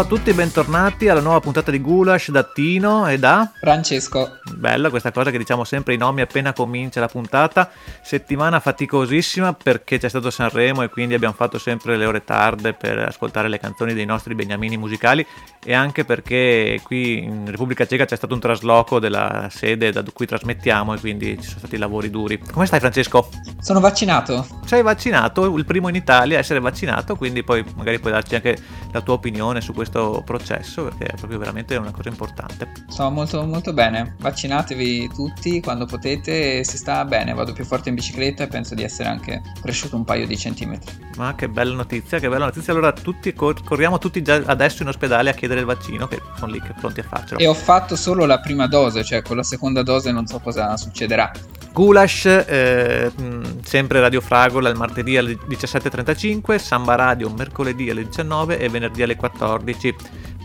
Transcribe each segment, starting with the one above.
Ciao a tutti e bentornati alla nuova puntata di Gulash da Tino e da Francesco. Bella questa cosa che diciamo sempre i nomi appena comincia la puntata. Settimana faticosissima perché c'è stato Sanremo e quindi abbiamo fatto sempre le ore tarde per ascoltare le canzoni dei nostri beniamini musicali e anche perché qui in Repubblica Ceca c'è stato un trasloco della sede da cui trasmettiamo e quindi ci sono stati lavori duri. Come stai Francesco? Sono vaccinato. Sei vaccinato, il primo in Italia a essere vaccinato, quindi poi magari puoi darci anche la tua opinione su questo processo perché è proprio veramente una cosa importante. Sto molto molto bene, vaccinatevi tutti quando potete, si sta bene, vado più forte in bicicletta e penso di essere anche cresciuto un paio di centimetri. Ma che bella notizia, che bella notizia, allora tutti, corriamo tutti già adesso in ospedale a chiedere il vaccino che sono lì che pronti a farcelo. E ho fatto solo la prima dose, cioè con la seconda dose non so cosa succederà. Gulash, eh, sempre Radio Fragola il martedì alle 17.35, Samba Radio mercoledì alle 19 e venerdì alle 14.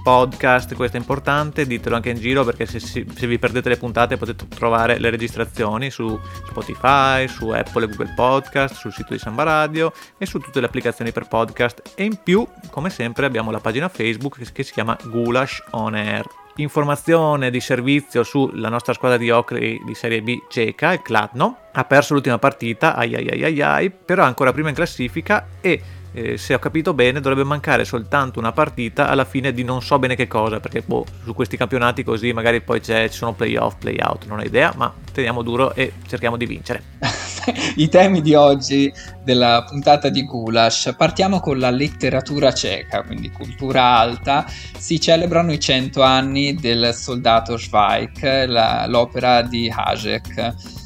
Podcast, questo è importante, ditelo anche in giro perché se, se, vi perdete le puntate potete trovare le registrazioni su Spotify, su Apple e Google Podcast, sul sito di Samba Radio e su tutte le applicazioni per podcast. E in più, come sempre, abbiamo la pagina Facebook che si chiama Gulash On Air informazione di servizio sulla nostra squadra di hockey di Serie B ceca, il Kladno. Ha perso l'ultima partita, ai ai ai ai, ai però è ancora prima in classifica e eh, se ho capito bene dovrebbe mancare soltanto una partita alla fine di non so bene che cosa, perché boh, su questi campionati così magari poi ci sono playoff, playout, non ho idea, ma teniamo duro e cerchiamo di vincere. I temi di oggi della puntata di Gulash. Partiamo con la letteratura ceca, quindi cultura alta. Si celebrano i 100 anni del soldato Schweik, la, l'opera di Hajek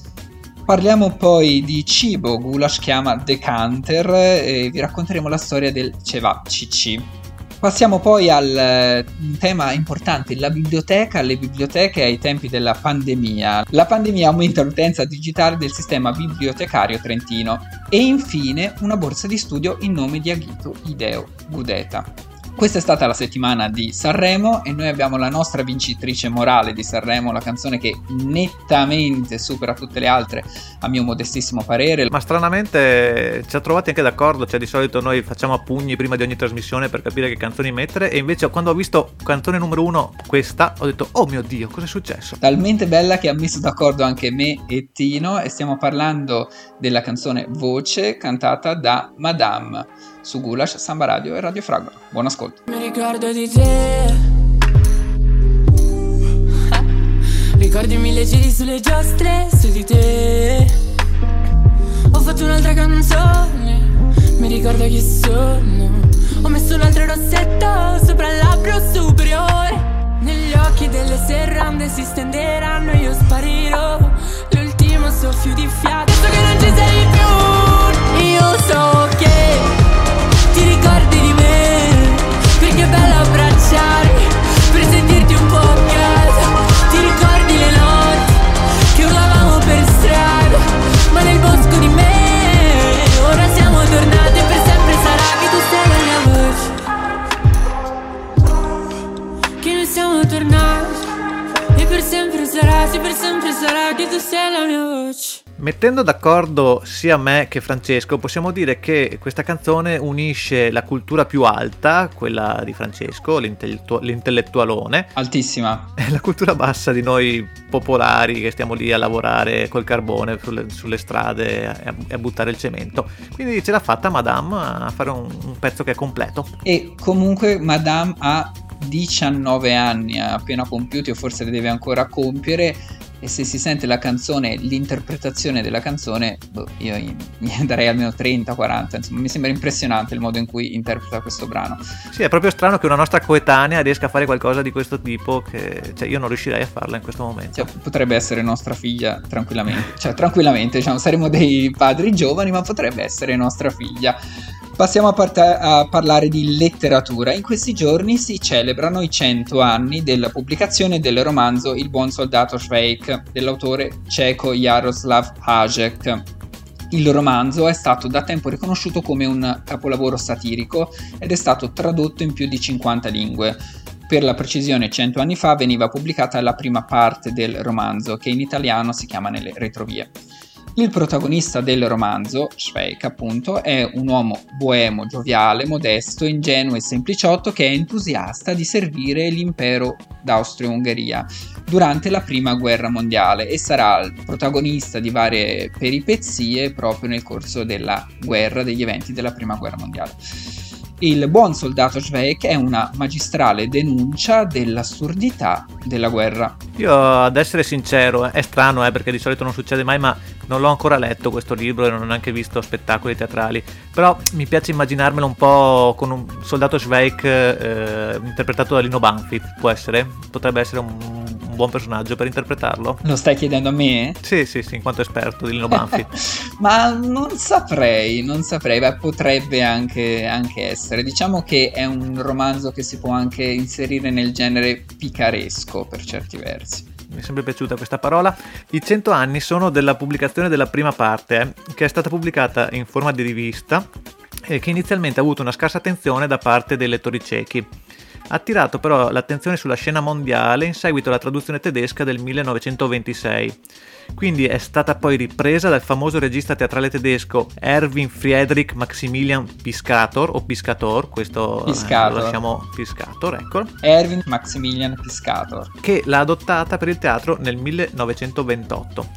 Parliamo poi di cibo, Gulash chiama Decanter e vi racconteremo la storia del Cevapcici. Passiamo poi al eh, tema importante, la biblioteca, le biblioteche ai tempi della pandemia. La pandemia aumenta l'utenza digitale del sistema bibliotecario trentino e infine una borsa di studio in nome di Aghito Ideo Gudeta. Questa è stata la settimana di Sanremo e noi abbiamo la nostra vincitrice morale di Sanremo, la canzone che nettamente supera tutte le altre, a mio modestissimo parere. Ma stranamente ci ha trovati anche d'accordo, cioè di solito noi facciamo a pugni prima di ogni trasmissione per capire che canzoni mettere e invece quando ho visto canzone numero uno, questa, ho detto oh mio dio, cosa è successo? Talmente bella che ha messo d'accordo anche me e Tino e stiamo parlando della canzone Voce cantata da Madame su Gulash, Samba Radio e Radio Fragola. Buon ascolto. Mi ricordo di te. Ricordi mille giri sulle giostre su di te. Ho fatto un'altra canzone. Mi ricordo chi sono. Ho messo un altro rossetto sopra il labbro superiore. Negli occhi delle serrande si stenderanno io sparirò. L'ultimo soffio di fiato. Adesso che non ci sei più, io so Mettendo d'accordo sia me che Francesco, possiamo dire che questa canzone unisce la cultura più alta, quella di Francesco, l'intellettu- l'intellettualone, altissima, e la cultura bassa di noi popolari che stiamo lì a lavorare col carbone sulle, sulle strade e a, a, buttare il cemento. Quindi ce l'ha fatta Madame a fare un, un pezzo che è completo. E comunque Madame ha 19 anni, ha appena compiuti o forse le deve ancora compiere e se si sente la canzone, l'interpretazione della canzone, boh, io gli darei almeno 30-40, insomma mi sembra impressionante il modo in cui interpreta questo brano. Sì, è proprio strano che una nostra coetanea riesca a fare qualcosa di questo tipo, che cioè, io non riuscirei a farla in questo momento. Cioè, potrebbe essere nostra figlia tranquillamente, cioè tranquillamente, diciamo, saremo dei padri giovani, ma potrebbe essere nostra figlia. Passiamo a, part- a, parlare di letteratura. In questi giorni si celebrano i 100 anni della pubblicazione del romanzo Il buon soldato Švejk dell'autore ceco Jaroslav Hajek. Il romanzo è stato da tempo riconosciuto come un capolavoro satirico ed è stato tradotto in più di 50 lingue. Per la precisione, 100 anni fa veniva pubblicata la prima parte del romanzo, che in italiano si chiama Nelle retrovie. Il protagonista del romanzo, Schweik appunto, è un uomo boemo, gioviale, modesto, ingenuo e sempliciotto che è entusiasta di servire l'impero d'Austria-Ungheria durante la prima guerra mondiale e sarà il protagonista di varie peripezie proprio nel corso della guerra, degli eventi della prima guerra mondiale. Il buon soldato Schweik è una magistrale denuncia dell'assurdità della guerra. Io, ad essere sincero, è strano eh, perché di solito non succede mai, ma non l'ho ancora letto questo libro e non ho neanche visto spettacoli teatrali. Però mi piace immaginarmelo un po' con un soldato Schweik eh, interpretato da Lino Banfi. Può essere? Potrebbe essere un buon personaggio per interpretarlo? Lo stai chiedendo a me? Sì, sì, sì, in quanto esperto di Lino Banfi. Ma non saprei, non saprei, beh, potrebbe anche, anche essere. Diciamo che è un romanzo che si può anche inserire nel genere picaresco per certi versi mi è sempre piaciuta questa parola. I 100 anni sono della pubblicazione della prima parte, eh, che è stata pubblicata in forma di rivista e che inizialmente ha avuto una scarsa attenzione da parte dei lettori ciechi ha attirato però l'attenzione sulla scena mondiale in seguito alla traduzione tedesca del 1926. Quindi è stata poi ripresa dal famoso regista teatrale tedesco Erwin Friedrich Maximilian Piscator o Piscator, questo Piscator. Eh, lo lasciamo Piscator, ecco. Erwin Maximilian Piscator. Che l'ha adottata per il teatro nel 1928.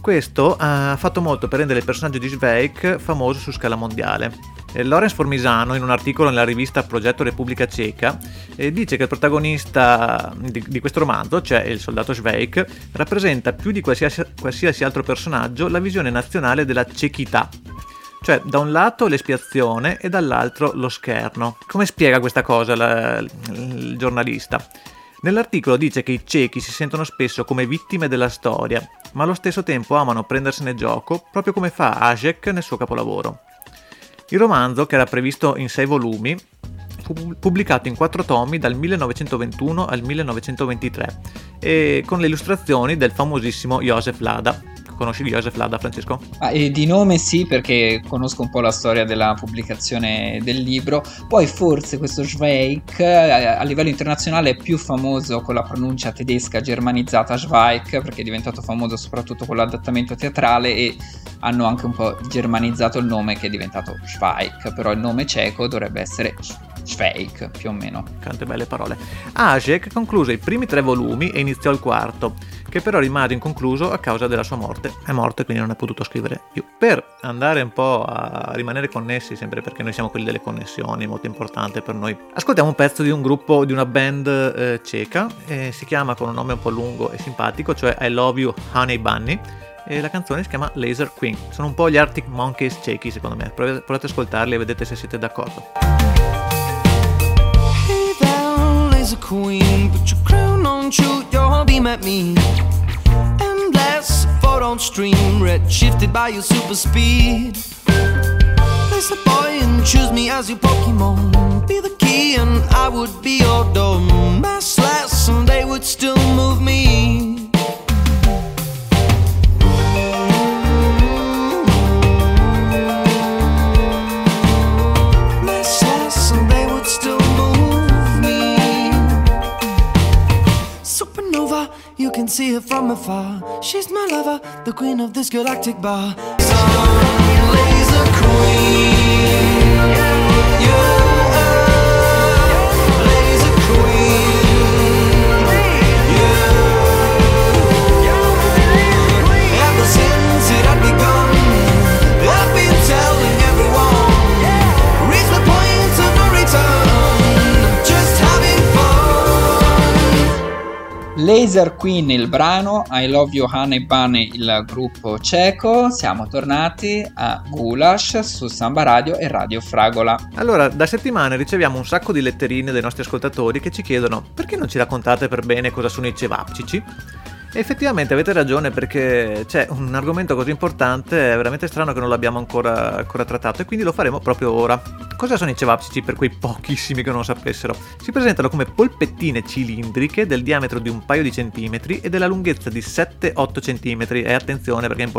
Questo ha fatto molto per rendere il personaggio di Sveik famoso su scala mondiale. Eh, Lorenz Formisano, in un articolo nella rivista Progetto Repubblica Ceca, eh, dice che il protagonista di, di, questo romanzo, cioè il soldato Sveik, rappresenta più di qualsiasi, qualsiasi altro personaggio la visione nazionale della cecità, cioè da un lato l'espiazione e dall'altro lo scherno. Come spiega questa cosa la, il giornalista? Nell'articolo dice che i ciechi si sentono spesso come vittime della storia, ma allo stesso tempo amano prendersene gioco, proprio come fa Ajek nel suo capolavoro. Il romanzo, che era previsto in sei volumi, fu pubblicato in quattro tomi dal 1921 al 1923 e con le illustrazioni del famosissimo Joseph Lada, Conosci Joseph Lada, Francesco? Ah, di nome sì, perché conosco un po' la storia della pubblicazione del libro. Poi forse questo Schweik a livello internazionale è più famoso con la pronuncia tedesca germanizzata Schweik, perché è diventato famoso soprattutto con l'adattamento teatrale e hanno anche un po' germanizzato il nome che è diventato Schweik, però il nome ceco dovrebbe essere Schweik, più o meno. Tante belle parole. Ajek concluse i primi tre volumi e iniziò il quarto che però rimase inconcluso a causa della sua morte. È morto e quindi non ha potuto scrivere più. Per andare un po' a rimanere connessi, sempre perché noi siamo quelli delle connessioni, molto importante per noi, ascoltiamo un pezzo di un gruppo, di una band eh, ceca, eh, si chiama con un nome un po' lungo e simpatico, cioè I Love You Honey Bunny e la canzone si chiama Laser Queen. Sono un po' gli Arctic Monkeys ciechi secondo me, provate ad ascoltarli e vedete se siete d'accordo. Hey a Queen, put your crown on, shoot your beam at me And that's a photo on stream, red shifted by your super speed. Place the boy and choose me as your Pokemon. Be the key and I would be your dome. Mass less and they would still move me. See her from afar. She's my lover, the queen of this galactic bar. Sun laser queen. Laser Queen il brano, I Love You Honey Bunny il gruppo ceco, siamo tornati a Gulash su Samba Radio e Radio Fragola. Allora, da settimane riceviamo un sacco di letterine dai nostri ascoltatori che ci chiedono perché non ci raccontate per bene cosa sono i cevapcici? Effettivamente avete ragione perché c'è un argomento così importante, è veramente strano che non l'abbiamo ancora, ancora trattato e quindi lo faremo proprio ora. Cosa sono i cevapcici per quei pochissimi che non sapessero? Si presentano come polpettine cilindriche del diametro di un paio di centimetri e della lunghezza di 7-8 centimetri e attenzione perché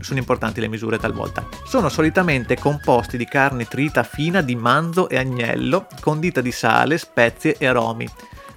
sono importanti le misure talvolta. Sono solitamente composti di carne trita fina di manzo e agnello, condita di sale, spezie e aromi.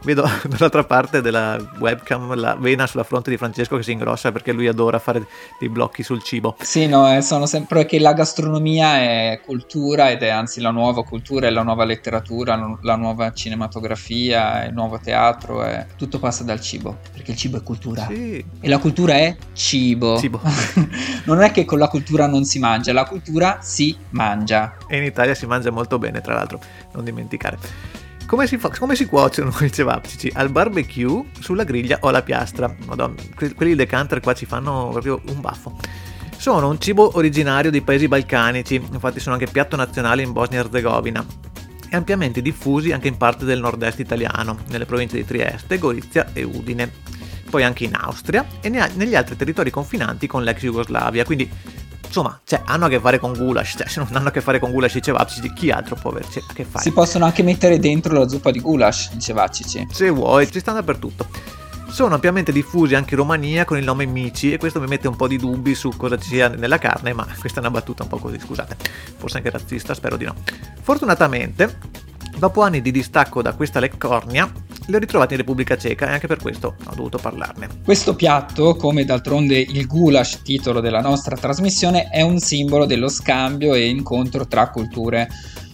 Vedo dall'altra parte della webcam la vena sulla fronte di Francesco che si ingrossa perché lui adora fare dei blocchi sul cibo. Sì, no, eh, sono sempre che la gastronomia è cultura ed è anzi la nuova cultura, è la nuova letteratura, la nuova cinematografia, il nuovo teatro, è... tutto passa dal cibo, perché il cibo è cultura. Sì. E la cultura è cibo. Cibo. non è che con la cultura non si mangia, la cultura si mangia. E in Italia si mangia molto bene, tra l'altro, non dimenticare. Come si, fa, come si cuociono i cevapcici? Al barbecue, sulla griglia o alla piastra? Madonna, quelli decanter qua ci fanno proprio un baffo. Sono un cibo originario dei paesi balcanici, infatti sono anche piatto nazionale in Bosnia e Herzegovina e ampiamente diffusi anche in parte del nord-est italiano, nelle province di Trieste, Gorizia e Udine. Poi anche in Austria e negli altri territori confinanti con l'ex Jugoslavia, quindi insomma, cioè, hanno a che fare con goulash, cioè, se non hanno a che fare con goulash i cevapcici, chi altro può averci a che fare? Si possono anche mettere dentro la zuppa di goulash i cevapcici. Se vuoi, ci stanno dappertutto. Sono ampiamente diffusi anche in Romania con il nome Mici e questo mi mette un po' di dubbi su cosa ci sia nella carne, ma questa è una battuta un po' così, scusate. Forse anche razzista, spero di no. Fortunatamente, dopo anni di distacco da questa leccornia, li ho ritrovati in Repubblica Ceca e anche per questo ho dovuto parlarne. Questo piatto, come d'altronde il goulash, titolo della nostra trasmissione, è un simbolo dello scambio e incontro tra culture.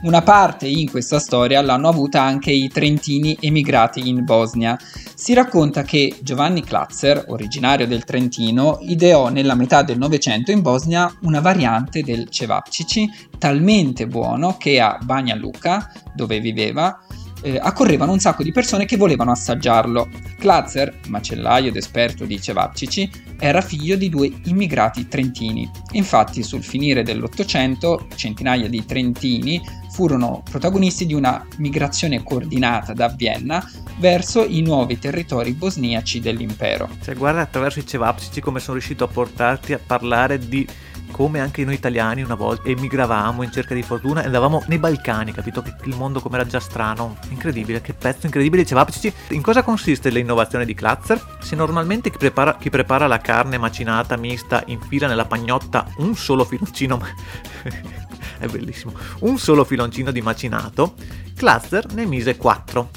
Una parte in questa storia l'hanno avuta anche i trentini emigrati in Bosnia. Si racconta che Giovanni Klatzer, originario del Trentino, ideò nella metà del Novecento in Bosnia una variante del cevapcici talmente buono che a Banja Luka, dove viveva, eh, accorrevano un sacco di persone che volevano assaggiarlo. Klatzer, macellaio ed esperto di cevapcici, era figlio di due immigrati trentini. Infatti, sul finire dell'Ottocento, centinaia di trentini furono protagonisti di una migrazione coordinata da Vienna verso i nuovi territori bosniaci dell'impero. Cioè, guarda attraverso i cevapcici come sono riuscito a portarti a parlare di come anche noi italiani una volta emigravamo in cerca di fortuna e andavamo nei Balcani, capito? Che il mondo com'era già strano, incredibile, che pezzo incredibile, diceva in cosa consiste l'innovazione di Klatzer? Se normalmente chi prepara, chi prepara la carne macinata mista infila nella pagnotta un solo filoncino, è bellissimo, un solo filoncino di macinato, Klatzer ne mise quattro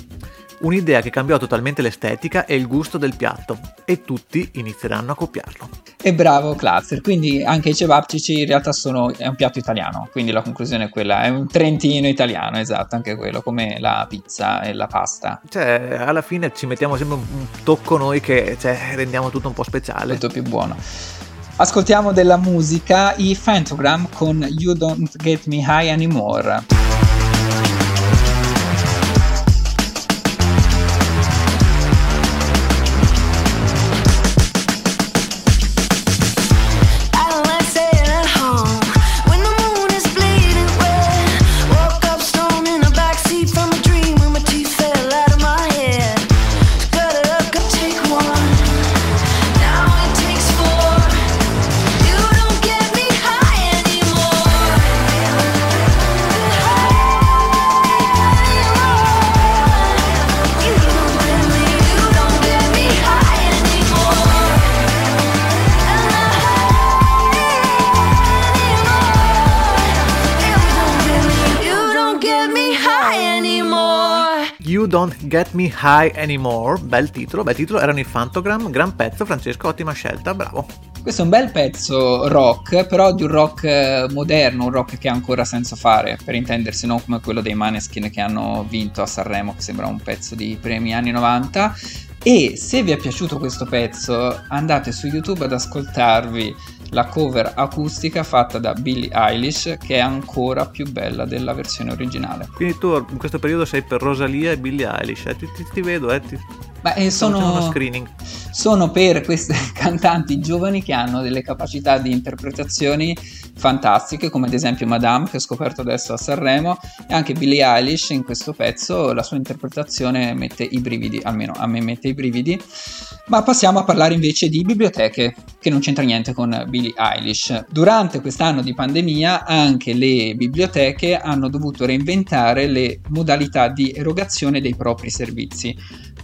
un'idea che cambiò totalmente l'estetica e il gusto del piatto e tutti inizieranno a copiarlo. E bravo Cluster, quindi anche i cevapcici in realtà sono, è un piatto italiano, quindi la conclusione è quella, è un trentino italiano, esatto, anche quello, come la pizza e la pasta. Cioè, alla fine ci mettiamo sempre un tocco noi che cioè, rendiamo tutto un po' speciale. Tutto più buono. Ascoltiamo della musica, i Phantogram con You Don't Get Me High Anymore. Me High Anymore, bel titolo, bel titolo, erano i Phantogram, gran pezzo, Francesco, ottima scelta, bravo. Questo è un bel pezzo rock, però di un rock eh, moderno, un rock che ha ancora senso fare, per intendersi, non come quello dei Maneskin che hanno vinto a Sanremo, che sembra un pezzo di primi anni 90. E se vi è piaciuto questo pezzo, andate su YouTube ad ascoltarvi la cover acustica fatta da Billie Eilish che è ancora più bella della versione originale. Quindi tu in questo periodo sei per Rosalia e Billie Eilish, eh? ti, ti, ti, vedo, eh? Ti... Ma eh, sono, sono per queste cantanti giovani che hanno delle capacità di interpretazioni fantastiche, come ad esempio Madame, che ho scoperto adesso a Sanremo, e anche Billie Eilish in questo pezzo, la sua interpretazione mette i brividi, almeno a me mette i brividi. Ma passiamo a parlare invece di biblioteche, che non c'entra niente con Billie Eilish. Durante quest'anno di pandemia anche le biblioteche hanno dovuto reinventare le modalità di erogazione dei propri servizi,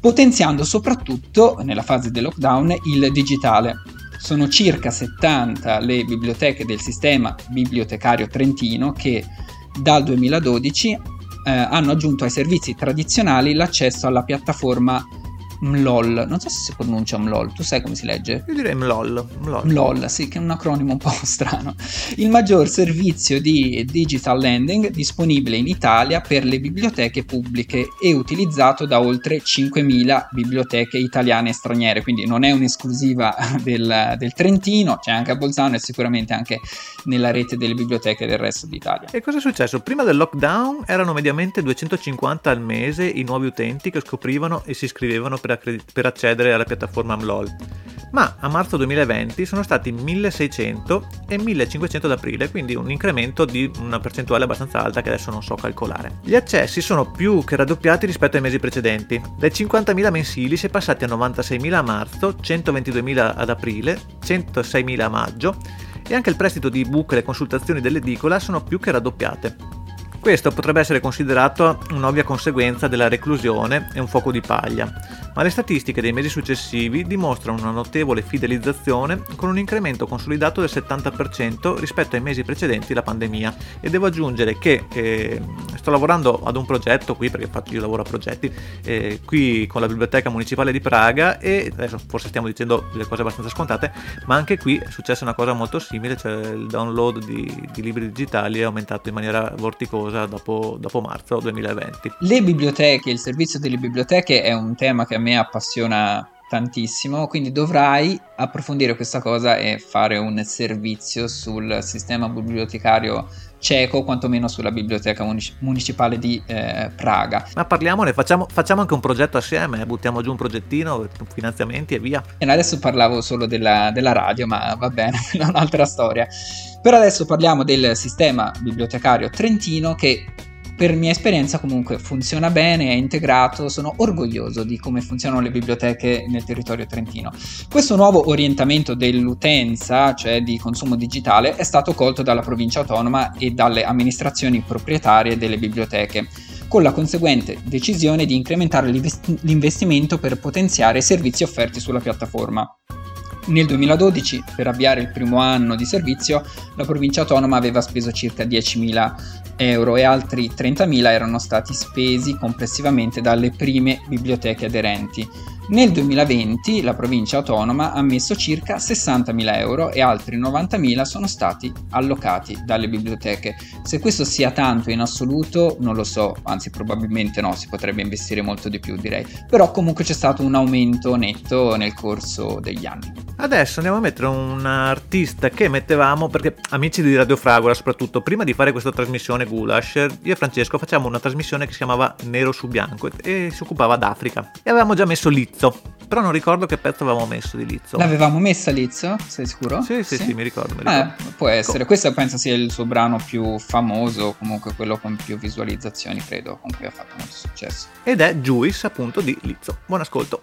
potenziando soprattutto nella fase del lockdown il digitale. Sono circa 70 le biblioteche del sistema bibliotecario trentino che dal 2012 eh, hanno aggiunto ai servizi tradizionali l'accesso alla piattaforma MLOL, non so se si pronuncia MLOL, tu sai come si legge? Io direi MLOL. MLOL, MLOL sì, che è un acronimo un po' strano. Il maggior servizio di digital lending disponibile in Italia per le biblioteche pubbliche e utilizzato da oltre 5.000 biblioteche italiane e straniere, quindi non è un'esclusiva del, del Trentino, c'è anche a Bolzano e sicuramente anche nella rete delle biblioteche del resto d'Italia. E cosa è successo? Prima del lockdown erano mediamente 250 al mese i nuovi utenti che scoprivano e si iscrivevano per per, accred- per accedere alla piattaforma MLOL, ma a marzo 2020 sono stati 1600 e 1500 ad aprile, quindi un incremento di una percentuale abbastanza alta che adesso non so calcolare. Gli accessi sono più che raddoppiati rispetto ai mesi precedenti. Dai 50.000 mensili si è passati a 96.000 a marzo, 122.000 ad aprile, 106.000 a maggio e anche il prestito di book e le consultazioni dell'edicola sono più che raddoppiate. Questo potrebbe essere considerato un'ovvia conseguenza della reclusione e un fuoco di paglia, ma le statistiche dei mesi successivi dimostrano una notevole fidelizzazione con un incremento consolidato del 70% rispetto ai mesi precedenti la pandemia. E devo aggiungere che eh, sto lavorando ad un progetto qui perché faccio, io lavoro a progetti eh, qui con la biblioteca municipale di Praga e adesso forse stiamo dicendo delle cose abbastanza scontate ma anche qui è successa una cosa molto simile cioè il download di, di libri digitali è aumentato in maniera vorticosa cosa dopo, dopo marzo 2020. Le biblioteche, il servizio delle biblioteche è un tema che a me appassiona tantissimo, quindi dovrai approfondire questa cosa e fare un servizio sul sistema bibliotecario cieco, quantomeno sulla biblioteca municipale di eh, Praga. Ma parliamone, facciamo, facciamo, anche un progetto assieme, buttiamo giù un progettino, finanziamenti e via. E adesso parlavo solo della, della radio, ma va bene, è un'altra storia. Per adesso parliamo del sistema bibliotecario trentino che per mia esperienza comunque funziona bene, è integrato, sono orgoglioso di come funzionano le biblioteche nel territorio trentino. Questo nuovo orientamento dell'utenza, cioè di consumo digitale, è stato colto dalla provincia autonoma e dalle amministrazioni proprietarie delle biblioteche con la conseguente decisione di incrementare l'investimento per potenziare i servizi offerti sulla piattaforma. Nel 2012, per avviare il primo anno di servizio, la provincia autonoma aveva speso circa 10.000 euro e altri 30.000 erano stati spesi complessivamente dalle prime biblioteche aderenti. Nel 2020 la provincia autonoma ha messo circa 60.000 euro e altri 90.000 sono stati allocati dalle biblioteche. Se questo sia tanto in assoluto non lo so, anzi probabilmente no, si potrebbe investire molto di più direi, però comunque c'è stato un aumento netto nel corso degli anni. Adesso andiamo a mettere un artista che mettevamo perché amici di Radio Fragola soprattutto, prima di fare questa trasmissione Gulash, io e Francesco facciamo una trasmissione che si chiamava Nero su Bianco e si occupava d'Africa e avevamo già messo Lizzo Lizzo. Però non ricordo che pezzo avevamo messo di Lizzo. L'avevamo messa Lizzo? Sei sicuro? Sì, sì, sì, sì mi ricordo. Mi ricordo. Eh, può essere. Questo penso sia il suo brano più famoso, comunque quello con più visualizzazioni, credo, con cui ha fatto molto successo. Ed è Juice, appunto, di Lizzo. Buon ascolto.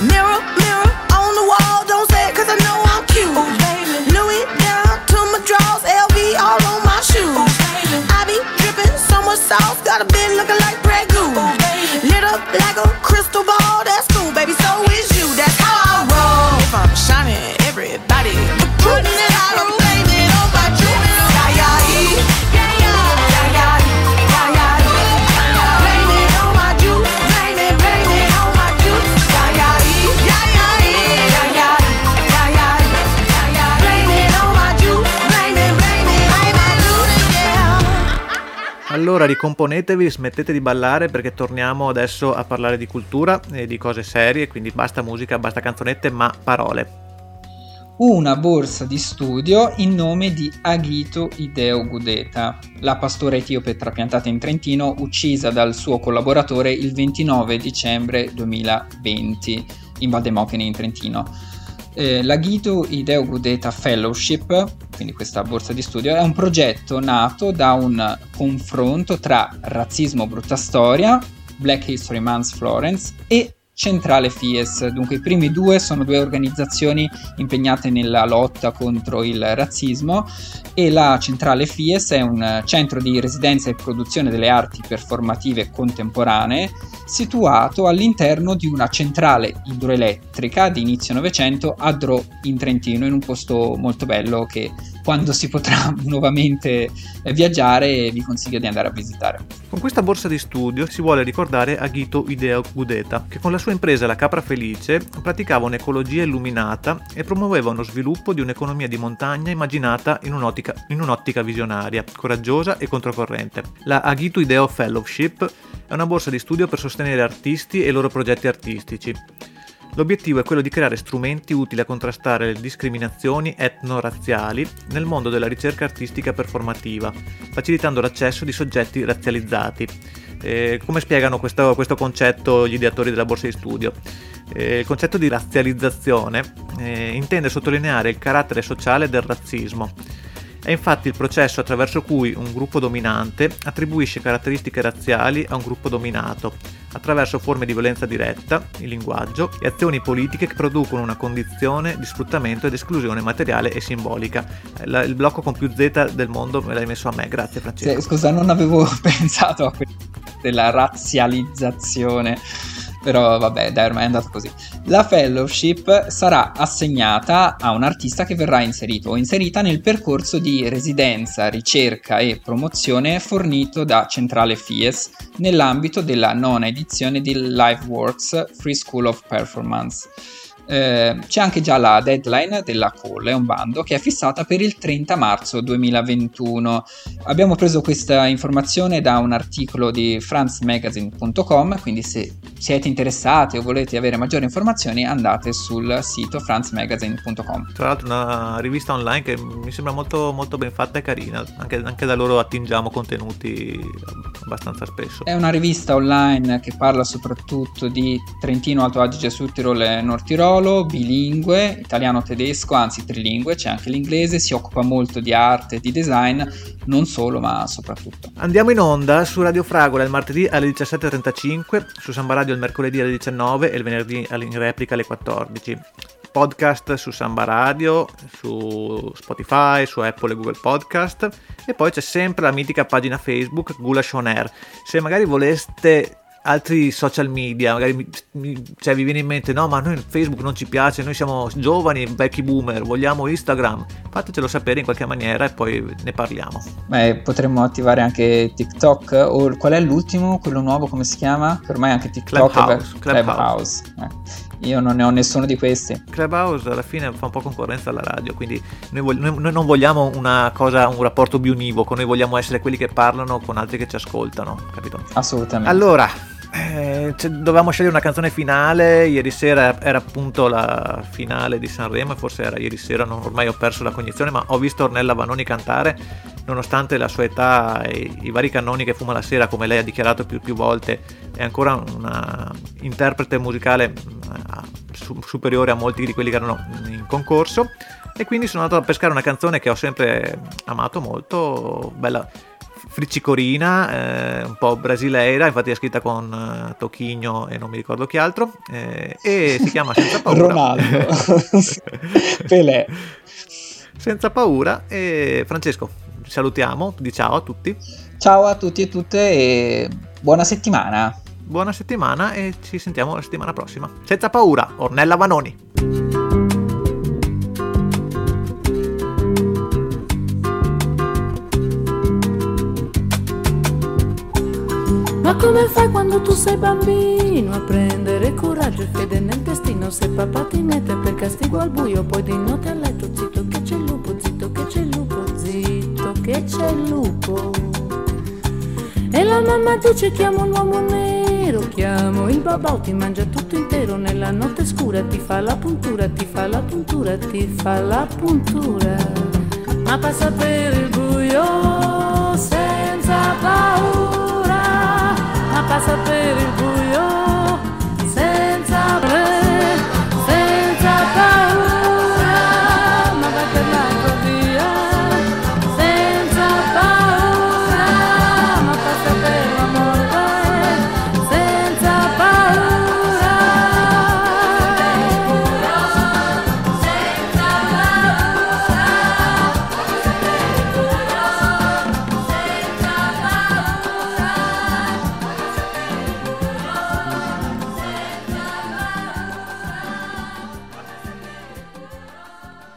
Mirror, mirror on the wall, don't say it cause I know I'm cute. Oh, baby. Louis down to my drawers, LV all on my shoes. Oh, baby. I be dripping so much sauce, got a bit looking like Grey like a Allora ricomponetevi, smettete di ballare perché torniamo adesso a parlare di cultura e di cose serie, quindi basta musica, basta canzonette, ma parole. Una borsa di studio in nome di Agito Ideo Gudeta, la pastora etiope trapiantata in Trentino, uccisa dal suo collaboratore il 29 dicembre 2020 in Valdemochene in Trentino. Eh, la Ghito Ideo Gudeta Fellowship, quindi questa borsa di studio, è un progetto nato da un confronto tra razzismo brutta storia, Black History Month Florence e Centrale FIES. Dunque i primi due sono due organizzazioni impegnate nella lotta contro il razzismo e la Centrale FIES è un centro di residenza e produzione delle arti performative contemporanee situato all'interno di una centrale idroelettrica di inizio Novecento a Dro in Trentino, in un posto molto bello che quando si potrà nuovamente viaggiare vi consiglio di andare a visitare. Con questa borsa di studio si vuole ricordare Aghito Ideo Gudeta, che con la sua impresa La Capra Felice praticava un'ecologia illuminata e promuoveva uno sviluppo di un'economia di montagna immaginata in un'ottica, in un'ottica visionaria, coraggiosa e controcorrente. La Aghito Ideo Fellowship è una borsa di studio per sostenere artisti e i loro progetti artistici. L'obiettivo è quello di creare strumenti utili a contrastare le discriminazioni etno-razziali nel mondo della ricerca artistica performativa, facilitando l'accesso di soggetti razzializzati. Eh, come spiegano questo, questo, concetto gli ideatori della borsa di studio? Eh, il concetto di razzializzazione eh, intende sottolineare il carattere sociale del razzismo è infatti il processo attraverso cui un gruppo dominante attribuisce caratteristiche razziali a un gruppo dominato, attraverso forme di violenza diretta, il linguaggio, e azioni politiche che producono una condizione di sfruttamento ed esclusione materiale e simbolica. il blocco con più Z del mondo me l'hai messo a me, grazie Francesco. Sì, scusa, non avevo pensato a quella della razzializzazione però vabbè, dai, ormai è andato così. La fellowship sarà assegnata a un artista che verrà inserito o inserita nel percorso di residenza, ricerca e promozione fornito da Centrale FIES nell'ambito della nona edizione di LiveWorks Free School of Performance. Eh, c'è anche già la deadline della call, è un bando che è fissata per il 30 marzo 2021. Abbiamo preso questa informazione da un articolo di franzmagazine.com, quindi se siete interessati o volete avere maggiori informazioni andate sul sito franzmagazine.com. Tra l'altro una rivista online che mi sembra molto, molto ben fatta e carina, anche, anche da loro attingiamo contenuti abbastanza spesso. È una rivista online che parla soprattutto di Trentino, Alto Adige, Sud Tirol e Nord Tirolo spagnolo, bilingue, italiano-tedesco, anzi trilingue, c'è anche l'inglese, si occupa molto di arte e di design, non solo ma soprattutto. Andiamo in onda su Radio Fragola il martedì alle 17.35, su Samba Radio il mercoledì alle 19 e il venerdì in replica alle 14 podcast su Samba Radio, su Spotify, su Apple e Google Podcast e poi c'è sempre la mitica pagina Facebook Gulash On Air. Se magari voleste altri social media, magari mi, cioè, vi viene in mente no ma noi Facebook non ci piace, noi siamo giovani, vecchi boomer, vogliamo Instagram, fatecelo sapere in qualche maniera e poi ne parliamo. Beh, potremmo attivare anche TikTok o qual è l'ultimo, quello nuovo come si chiama? Che ormai anche TikTok Clubhouse, è Clubhouse. Clubhouse. Eh. Io non ne ho nessuno di questi. Clubhouse alla fine fa un po' concorrenza alla radio, quindi noi, vog- noi non vogliamo una cosa, un rapporto bionivoco, noi vogliamo essere quelli che parlano con altri che ci ascoltano, capito? Assolutamente. Allora, eh, dovevamo scegliere una canzone finale, ieri sera era appunto la finale di Sanremo, forse era ieri sera, non, ormai ho perso la cognizione, ma ho visto Ornella Vanoni cantare, nonostante la sua età e i vari cannoni che fuma la sera, come lei ha dichiarato più, più volte, è ancora una interprete musicale eh, superiore a molti di quelli che erano in concorso. E quindi sono andato a pescare una canzone che ho sempre amato molto, bella friccicorina, eh, un po' brasileira, infatti è scritta con eh, Tocchigno e non mi ricordo chi altro, eh, e si chiama Senza paura. Ronaldo. Pelé. Senza paura e Francesco, salutiamo, di ciao a tutti. Ciao a tutti e tutte e buona settimana. Buona settimana e ci sentiamo la settimana prossima. Senza paura, Ornella Vanoni. Ma come fai quando tu sei bambino a prendere coraggio e fede nel destino? Se papà ti mette per castigo al buio, poi di notte a letto zitto che c'è il lupo, zitto che c'è il lupo, zitto che c'è il lupo. E la mamma dice chiamo un uomo nero, chiamo il babà, ti mangia tutto intero nella notte scura, ti fa la puntura, ti fa la puntura, ti fa la puntura. Ma passa per il buio senza paura. passa pelo